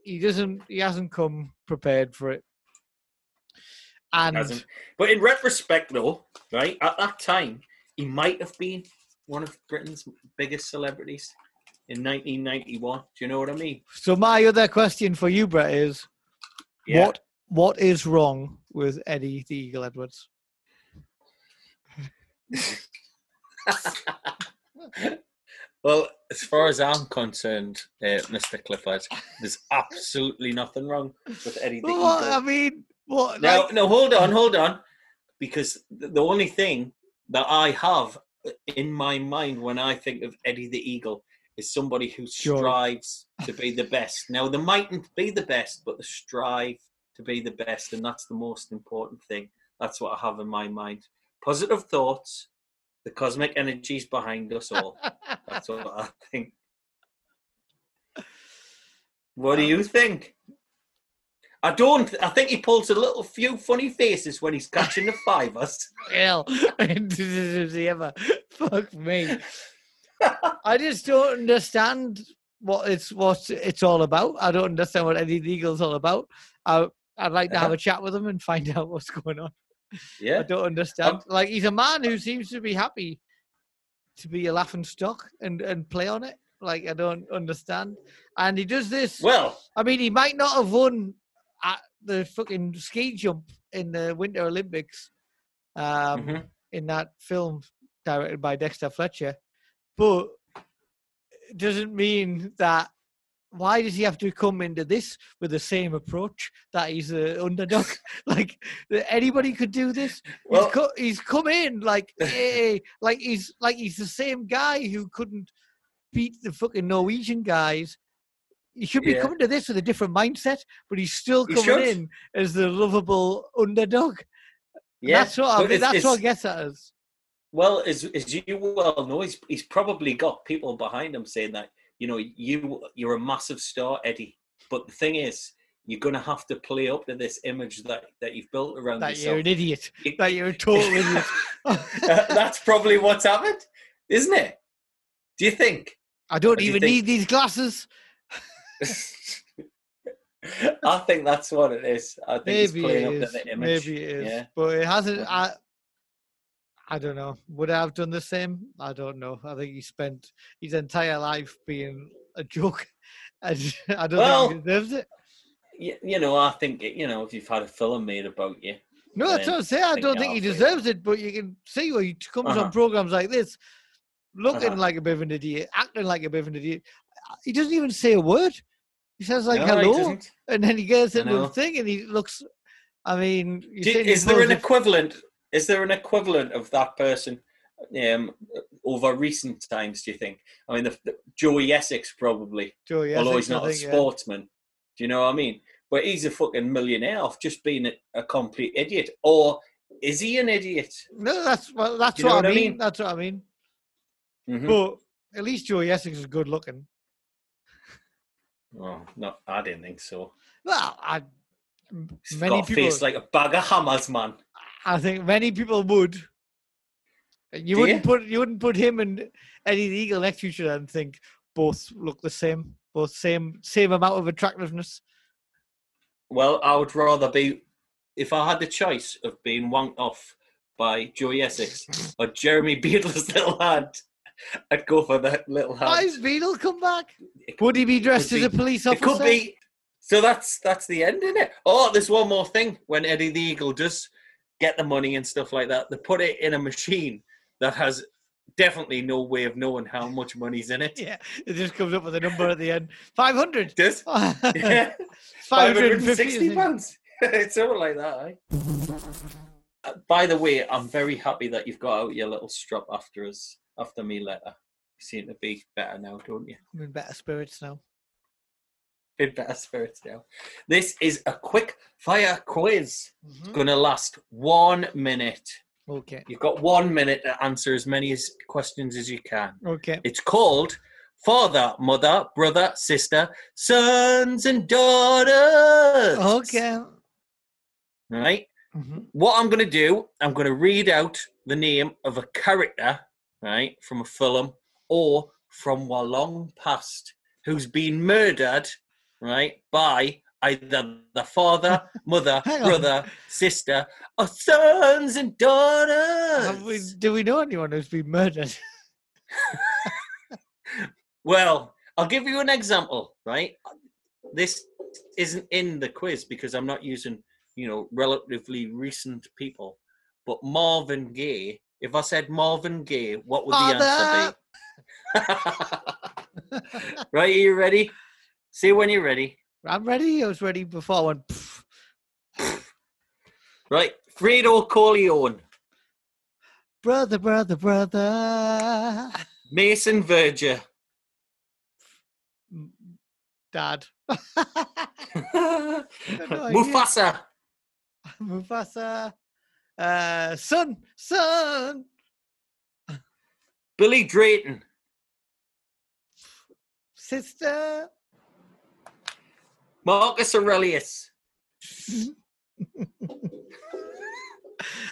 he doesn't. He hasn't come prepared for it. And Hasn't. But in retrospect, though, right at that time, he might have been one of Britain's biggest celebrities in 1991. Do you know what I mean? So my other question for you, Brett, is Yeah. what what is wrong with Eddie the Eagle Edwards? Well, as far as I'm concerned, uh, Mr. Clifford, there's absolutely nothing wrong with Eddie the Well, Eagle. I mean, what? No, like- no, hold on, hold on. Because the only thing that I have in my mind when I think of Eddie the Eagle is somebody who Sure. strives to be the best. Now, they mightn't be the best, but they strive to be the best, and that's the most important thing. That's what I have in my mind. Positive thoughts, the cosmic energies behind us all. That's what I think. What do um, you think? I don't. I think he pulls a little few funny faces when he's catching the fivers. hell does he ever fuck me i just don't understand what it's what it's all about i don't understand what eddie eagle's all about I, i'd like to have uh-huh. a chat with him and find out what's going on i don't understand like he's a man who seems to be happy to be a laughing stock and and play on it like i don't understand and he does this Well, I mean, he might not have won at the fucking ski jump in the Winter Olympics um, Mhm. in that film directed by Dexter Fletcher, but it doesn't mean that. Why does he have to come into this with the same approach that he's an underdog? like anybody could do this. Well- he's, co- he's come in like, hey, like he's like he's the same guy who couldn't beat the fucking Norwegian guys. He should be Yeah. coming to this with a different mindset, but he's still coming should. in as the lovable underdog. yeah. That's what I mean, it's- that's what it's- gets at us. Well, as as you well know, he's he's probably got people behind him saying that you know you you're a massive star, Eddie. But the thing is, you're going to have to play up to this image that that you've built around That you're an idiot. That you're a total idiot. That's probably what's happened, isn't it? Do you think? I don't do even think? need these glasses. I think that's what it is. I think Maybe playing it up to the image. Maybe it is. Yeah. But it hasn't. I, I don't know. Would I have done the same? I don't know. I think he spent his entire life being a joke. And I don't Well, think he deserves it. You, you know, I think it, you know if you've had a film made about you, No, that's what I'm saying. I don't think he deserves it, but you can see where he comes Uh-huh. on programs like this, looking Uh-huh. like a bit of an idiot, acting like a bit of an idiot. He doesn't even say a word. He says like No, hello, and then he gets into the thing, and he looks. I mean, Do- is there an equivalent? Is there an equivalent of that person um, over recent times? Do you think? I mean, the, the, Joey Essex probably, Joey although Essex, he's not a think, yeah. sportsman. Do you know what I mean? But he's a fucking millionaire off just being a, a complete idiot, or is he an idiot? No, that's well, that's what, what I I mean. mean? That's what I mean. Mhm. But at least Joey Essex is good looking. Oh, no, I didn't think so. Well, I, He's many got a people, face like a bag of hammers, man. I think many people would. You Do wouldn't you? put you wouldn't put him and Eddie the Eagle next to each other and think both look the same, both same same amount of attractiveness. Well, I would rather be, if I had the choice of being wanked off by Joey Essex or Jeremy Beadle's little hand, I'd go for that little hand. Why is Beadle come back? It Would he be dressed as a police officer? It could be. So that's that's the end, is it? Oh, there's one more thing. When Eddie the Eagle does get the money and stuff like that, they put it in a machine that has definitely no way of knowing how much money's in it. Yeah, it just comes up with a number at the end. Five hundred. Does yeah. Five hundred and fifty. 560 pounds. it's something like that, eh? Uh, By the way, I'm very happy that you've got out your little strop after us, after me letter. You seem to be better now, don't you? I'm in better spirits now. In better spirits now. This is a quick fire quiz. It's going to last one minute. Okay. You've got one minute to answer as many as questions as you can. Okay. It's called Father, Mother, Brother, Sister, Sons and Daughters. Okay. Right? Mhm. What I'm going to do, I'm going to read out the name of a character, right, from a film or from a long past who's been murdered, right, by either the father, mother, brother, sister, or sons and daughters. We, do we know anyone who's been murdered? well, I'll give you an example, right? This isn't in the quiz because I'm not using, you know, relatively recent people. But Marvin Gaye, if I said Marvin Gaye, what would the answer be? right, are you ready? See when you're ready. I'm ready. I was ready before I went. "Pff." Right, Fredo Corleone, Brother, brother, brother. Mason Verger, Dad. no idea. Mufasa, Mufasa. Uh, son, son. Billy Drayton, Sister. Marcus Aurelius,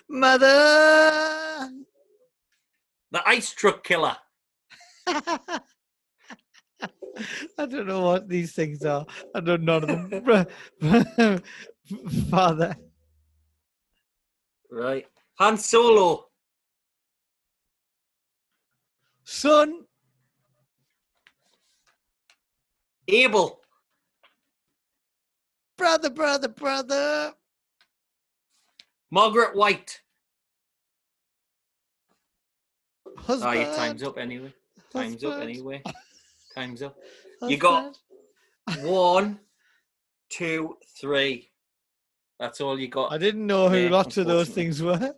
Mother. the Ice Truck Killer, I don't know what these things are. I don't know none of them. Father. right? Han Solo, Son. Abel, Brother, brother, brother. Margaret White. Husband. Oh, your time's up anyway. Time's up anyway. Time's up. You got- One, two, three. That's all you got. I didn't know who Yeah, lots of those things were.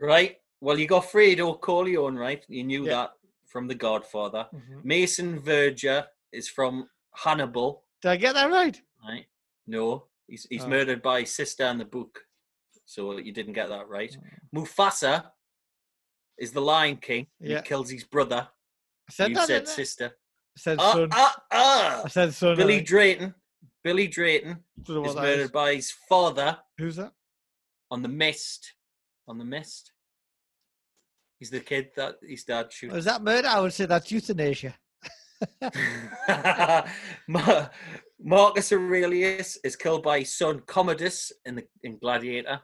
Right. Well, you got Fredo Corleone, right? You knew Yeah. that from The Godfather. Mhm. Mason Verger is from Hannibal, Did I get that right? Right? No, he's he's Oh. murdered by his sister in the book, so you didn't get that right. Oh. Mufasa is the Lion King. Yeah. He kills his brother. I said you that. said sister. I said Ah, son. ah, ah. I said son. Billy I Drayton. Billy Drayton don't know what is murdered is. by his father Who's that? on the mist. On the mist. He's the kid that his dad shoots. Is that murder? I would say that's euthanasia. Ma- Marcus Aurelius is killed by his son Commodus in the in Gladiator.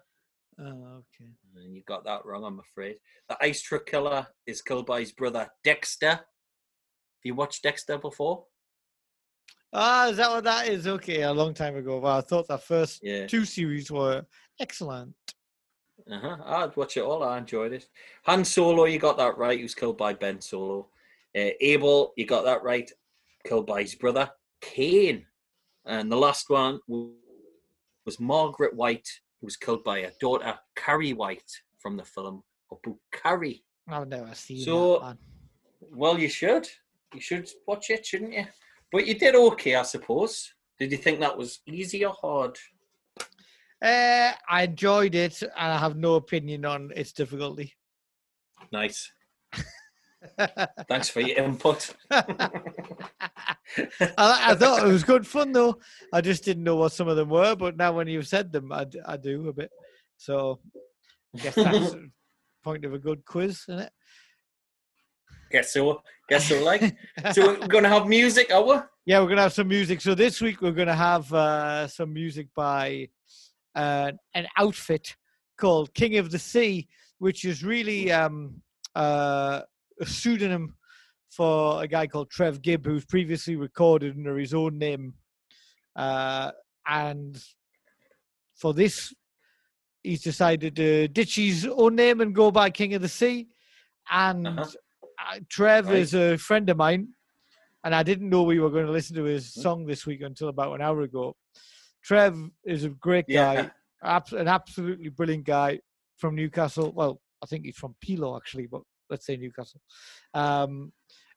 Oh, okay. And you got that wrong, I'm afraid. The ice truck killer is killed by his brother Dexter. Have you watched Dexter before? Ah, is that what that is? Okay, a long time ago. Well, I thought the first Yeah. two series were excellent. Uh-huh. I'd watch it all. I enjoyed it. Han Solo, you got that right. He was killed by Ben Solo. Uh, Abel, you got that right. Killed by his brother Cain. And the last one was Margaret White, who was killed by her daughter Carrie White from the film Abu Carrie. I've never seen So- that one. Well, you should. You should watch it, shouldn't you? But you did okay, I suppose. Did you think that was easy or hard? Uh, I enjoyed it, and I have no opinion on its difficulty. Nice. Thanks for your input. I, I thought it was good fun though. I just didn't know what some of them were, but now when you've said them, I, d- I do a bit. So I guess that's the point of a good quiz, isn't it? Guess so. Guess so. Like, so we're gonna have music hour. Yeah, we're gonna have some music. So this week we're gonna have uh, some music by uh, an outfit called King of the Sea, which is really um, uh, a pseudonym for a guy called Trev Gibb, who's previously recorded under his own name. Uh, and for this, he's decided to ditch his own name and go by King of the Sea. And Uh-huh. uh, Trev Right. is a friend of mine, and I didn't know we were going to listen to his Mm-hmm. song this week until about an hour ago. Trev is a great guy, abs- an absolutely brilliant guy from Newcastle. Well, I think he's from Pilo actually, but let's say Newcastle. Um,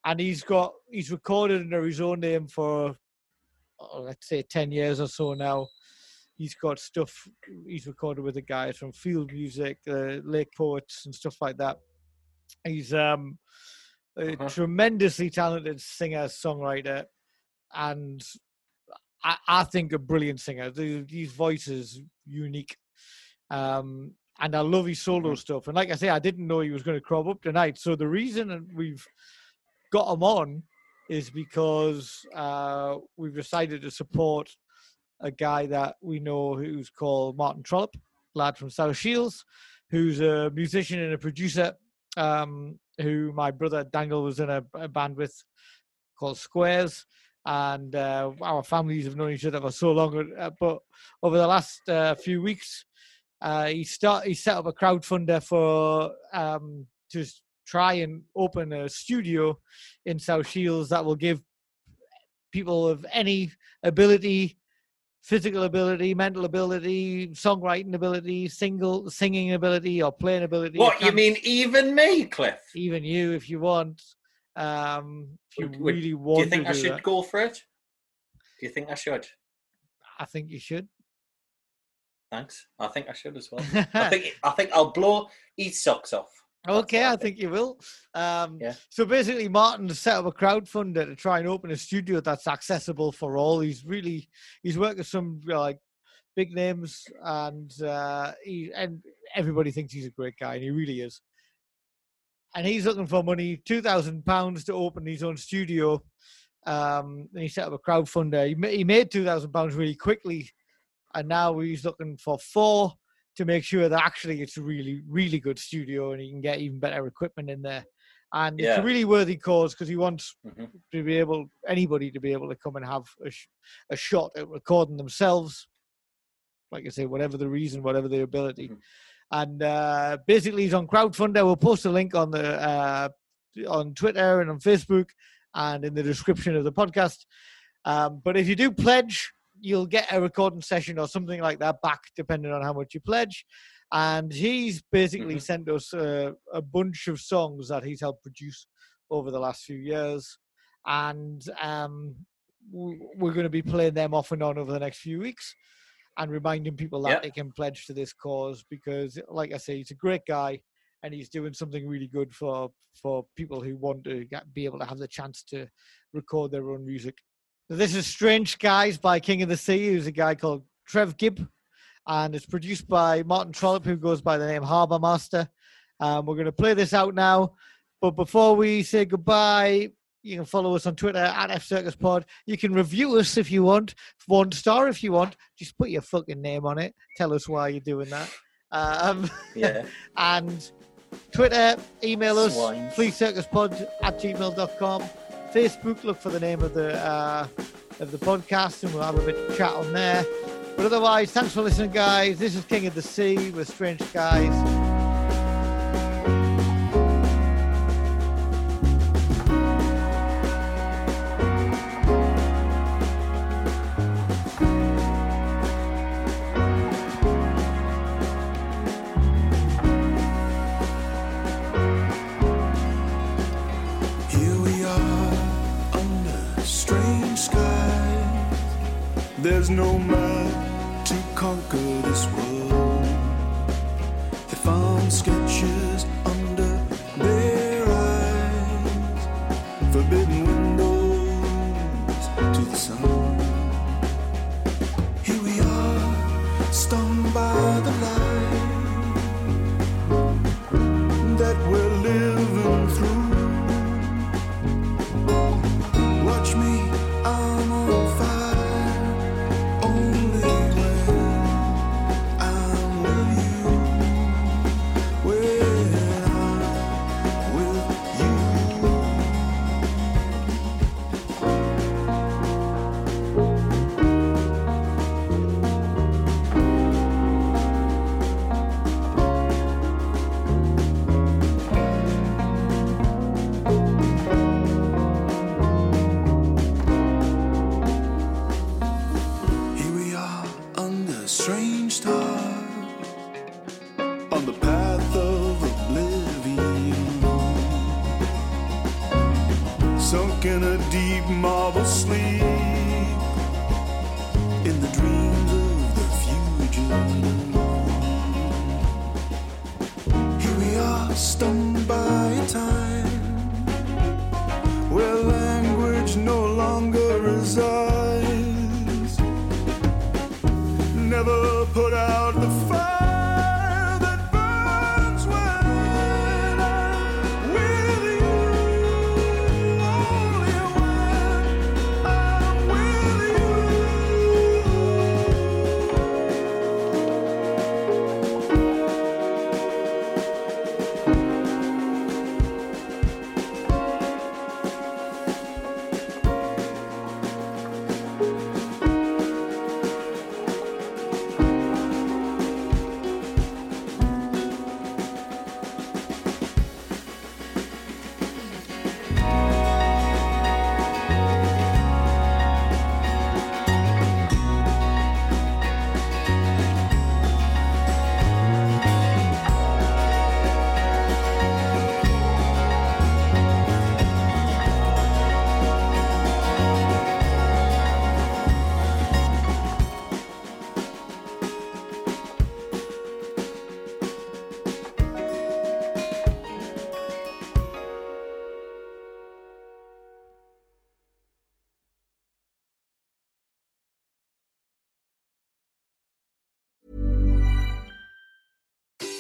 and he's got he's recorded under his own name for oh, let's say ten years or so now. He's got stuff he's recorded with the guys from Field Music, uh, Lake Poets, and stuff like that. He's um, a Uh-huh. tremendously talented singer songwriter, and I, I think a brilliant singer. The, his voice is unique, um, and I love his solo Mhm. stuff. And like I say, I didn't know he was going to crop up tonight. So the reason we've got him on is because uh, we've decided to support a guy that we know who's called Martin Trollope, lad from South Shields, who's a musician and a producer. Um, who my brother Dangle was in a, a band with called Squares. And uh, our families have known each other for so long. uh, But over the last uh, few weeks, uh, he start he set up a crowdfunder for um, to try and open a studio in South Shields that will give people of any ability, physical ability, mental ability, songwriting ability, single singing ability, or playing ability. What you mean, even me, Cliff? Even you, if you want. Um, if you Would- really Do want you think to I should that, go for it? Do you think I should? I think you should. Thanks. I think I should as well. I think I think I'll blow his socks off. Okay, I I think you will. Um, Yeah. So basically, Martin set up a crowdfunder to try and open a studio that's accessible for all. He's really he's worked with some like big names, and uh, he and everybody thinks he's a great guy, and he really is. And he's looking for money, two thousand pounds to open his own studio. Um, and he set up a crowdfunder. He, he made two thousand pounds really quickly, and now he's looking for four to make sure that actually it's a really, really good studio and he can get even better equipment in there. And it's a really worthy cause because he wants Mhm. to be able, anybody to be able to come and have a, sh- a shot at recording themselves. Like I say, whatever the reason, whatever the ability. Mhm. And uh, basically, he's on Crowdfunder. We'll post a link on the uh, on Twitter and on Facebook and in the description of the podcast. Um, but if you do pledge, you'll get a recording session or something like that back, depending on how much you pledge. And he's basically Mhm. sent us a, a bunch of songs that he's helped produce over the last few years. And um, we're going to be playing them off and on over the next few weeks and reminding people that Yeah. they can pledge to this cause because, like I say, he's a great guy and he's doing something really good for for people who want to get, be able to have the chance to record their own music. This is Strange Skies by King of the Sea, who's a guy called Trev Gibb, and it's produced by Martin Trollope, who goes by the name Harbour Master. Um, we're going to play this out now, but before we say goodbye, you can follow us on Twitter at F Circus Pod. You can review us if you want, one star if you want. Just put your fucking name on it. Tell us why you're doing that. Um, Yeah. and Twitter, email us, Swines. fleecircuspod at gmail.com. Facebook, look for the name of the uh, of the podcast and we'll have a bit of chat on there. But otherwise, thanks for listening, guys. This is King of the Sea with Strange Skies. No